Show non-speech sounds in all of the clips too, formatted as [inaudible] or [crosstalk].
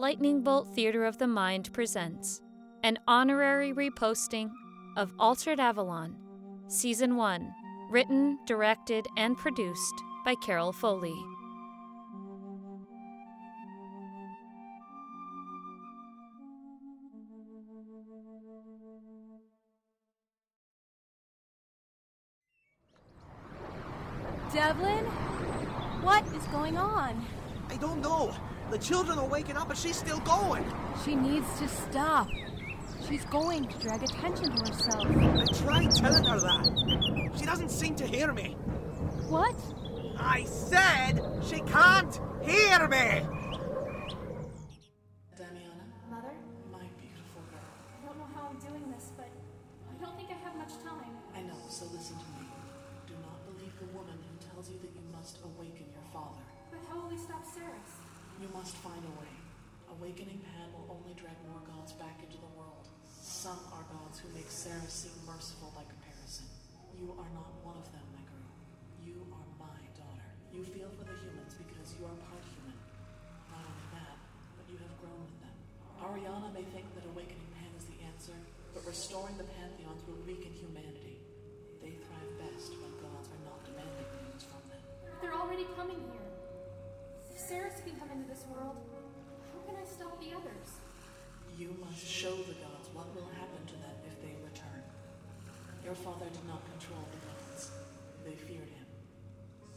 Lightning Bolt Theater of the Mind presents an honorary reposting of Altered Avalon, Season 1, written, directed, and produced by Carol Foley. Devlin? What is going on? I don't know. The children are waking up and she's still going. She needs to stop. She's going to drag attention to herself. I tried telling her that. She doesn't seem to hear me. What? I said she can't hear me. Damiana, Mother, my beautiful girl. I don't know how I'm doing this, but I don't think I have much time. I know, so listen to me. Do not believe the woman who tells you that you must awaken your father. But how will we stop Ceres? You must find a way. Awakening Pan will only drag more gods back into the world. Some are gods who make Sarah seem merciful by comparison. You are not one of them, my girl. You are my daughter. You feel for the humans because you are part human. Not only that, but you have grown with them. Ariana may think that awakening Pan is the answer, but restoring the pantheons will weaken humanity. They thrive best when gods are not demanding things from them. They're already coming here. If Ceres can come into this world, how can I stop the others? You must show the gods what will happen to them if they return. Your father did not control the gods. They feared him.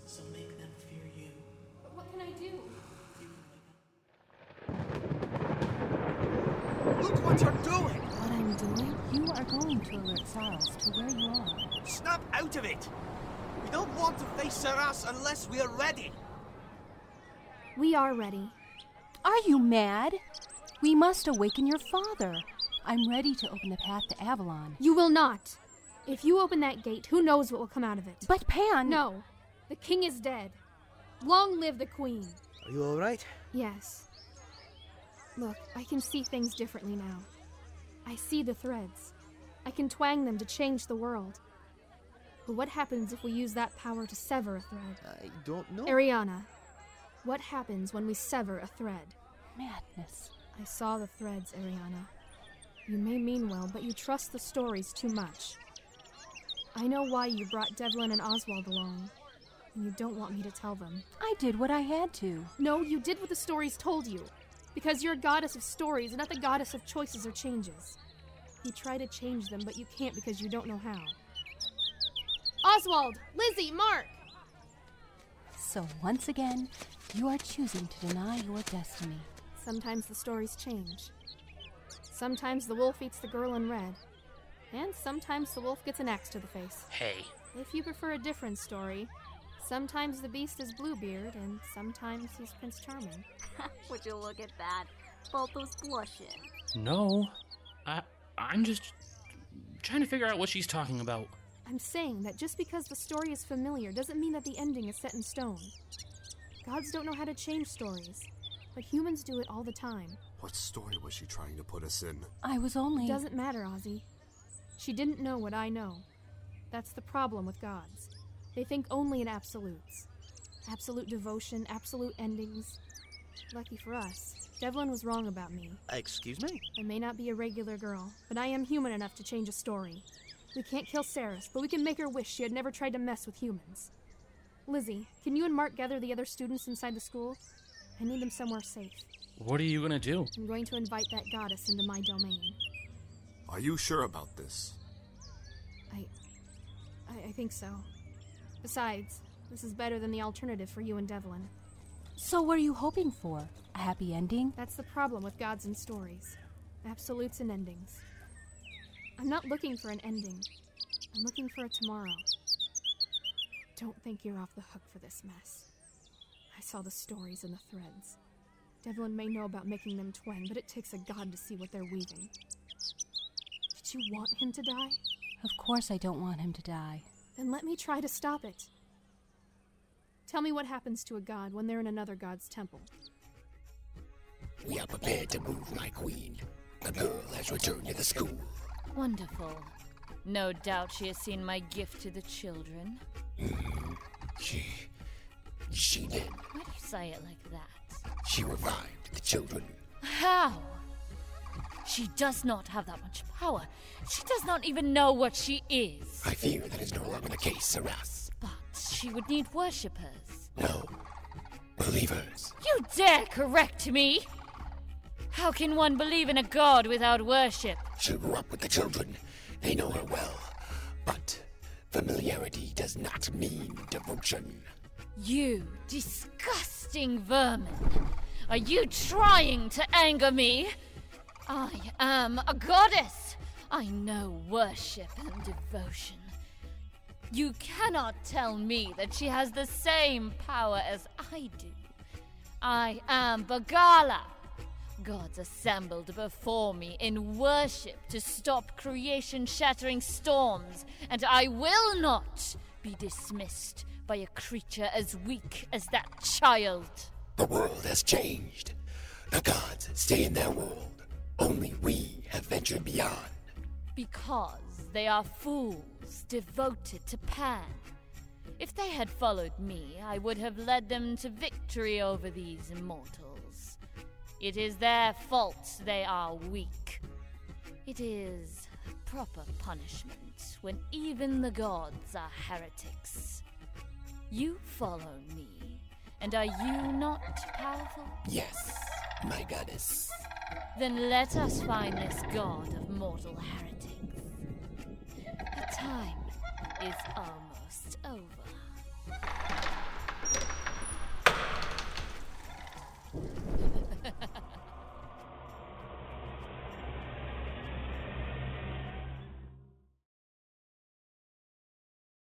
So make them fear you. But what can I do? You can wake up. Look what you're doing. What I'm doing? You are going to alert Saros to where you are. Snap out of it. We don't want to face Saras unless we are ready. We are ready. Are you mad? We must awaken your father. I'm ready to open the path to Avalon. You will not. If you open that gate, who knows what will come out of it? But Pan. No. The king is dead. Long live the queen. Are you all right? Yes. Look, I can see things differently now. I see the threads. I can twang them to change the world. But what happens if we use that power to sever a thread? I don't know. Ariana, what happens when we sever a thread? Madness. I saw the threads, Ariana. You may mean well, but you trust the stories too much. I know why you brought Devlin and Oswald along, and you don't want me to tell them. I did what I had to. No, you did what the stories told you. Because you're a goddess of stories and not the goddess of choices or changes. You try to change them, but you can't because you don't know how. Oswald! Lizzie! Mark! So once again, you are choosing to deny your destiny. Sometimes the stories change. Sometimes the wolf eats the girl in red. And sometimes the wolf gets an axe to the face. Hey, If you prefer a different story, sometimes the beast is Bluebeard and sometimes he's Prince Charming. [laughs] Would you look at that? Balto's blushing. no. I I'm just trying to figure out what she's talking about. I'm saying that just because the story is familiar doesn't mean that the ending is set in stone. Gods don't know how to change stories, but humans do it all the time. What story was she trying to put us in? I was only. It doesn't matter, Ozzy. She didn't know what I know. That's the problem with gods. They think only in absolutes absolute devotion, absolute endings. Lucky for us, Devlin was wrong about me. Excuse me? I may not be a regular girl, but I am human enough to change a story. We can't kill Ceres, but we can make her wish she had never tried to mess with humans. Lizzie, can you and Mark gather the other students inside the school? I need them somewhere safe. What are you gonna do? I'm going to invite that goddess into my domain. Are you sure about this? I, I, I think so. Besides, this is better than the alternative for you and Devlin. So what are you hoping for? A happy ending? That's the problem with gods and stories absolutes and endings. I'm not looking for an ending, I'm looking for a tomorrow. Don't think you're off the hook for this mess. I saw the stories and the threads. Devlin may know about making them twang, but it takes a god to see what they're weaving. Did you want him to die? Of course I don't want him to die. Then let me try to stop it. Tell me what happens to a god when they're in another god's temple. We are prepared to move, my queen. The girl has returned to the school. Wonderful. No doubt she has seen my gift to the children. She. She did. Why do you say it like that? She revived the children How? She does not have that much power. She does not even know what she is. I fear that is no longer the case, Saras. But she would need worshippers. No. Believers. You dare correct me? How can one believe in a god without worship? She grew up with the children. They know her well. But familiarity does not mean devotion. You disgusting vermin! Are you trying to anger me? I am a goddess. I know worship and devotion. You cannot tell me that she has the same power as I do. I am Bagala. Gods assembled before me in worship to stop creation shattering storms, and I will not be dismissed by a creature as weak as that child. The world has changed. The gods stay in their world. Only we have ventured beyond. Because they are fools devoted to Pan. If they had followed me, I would have led them to victory over these immortals. It is their fault they are weak. It is proper punishment when even the gods are heretics. You follow me, and are you not powerful? Yes, my goddess. Then let us find this god of mortal heretics. The time is almost over.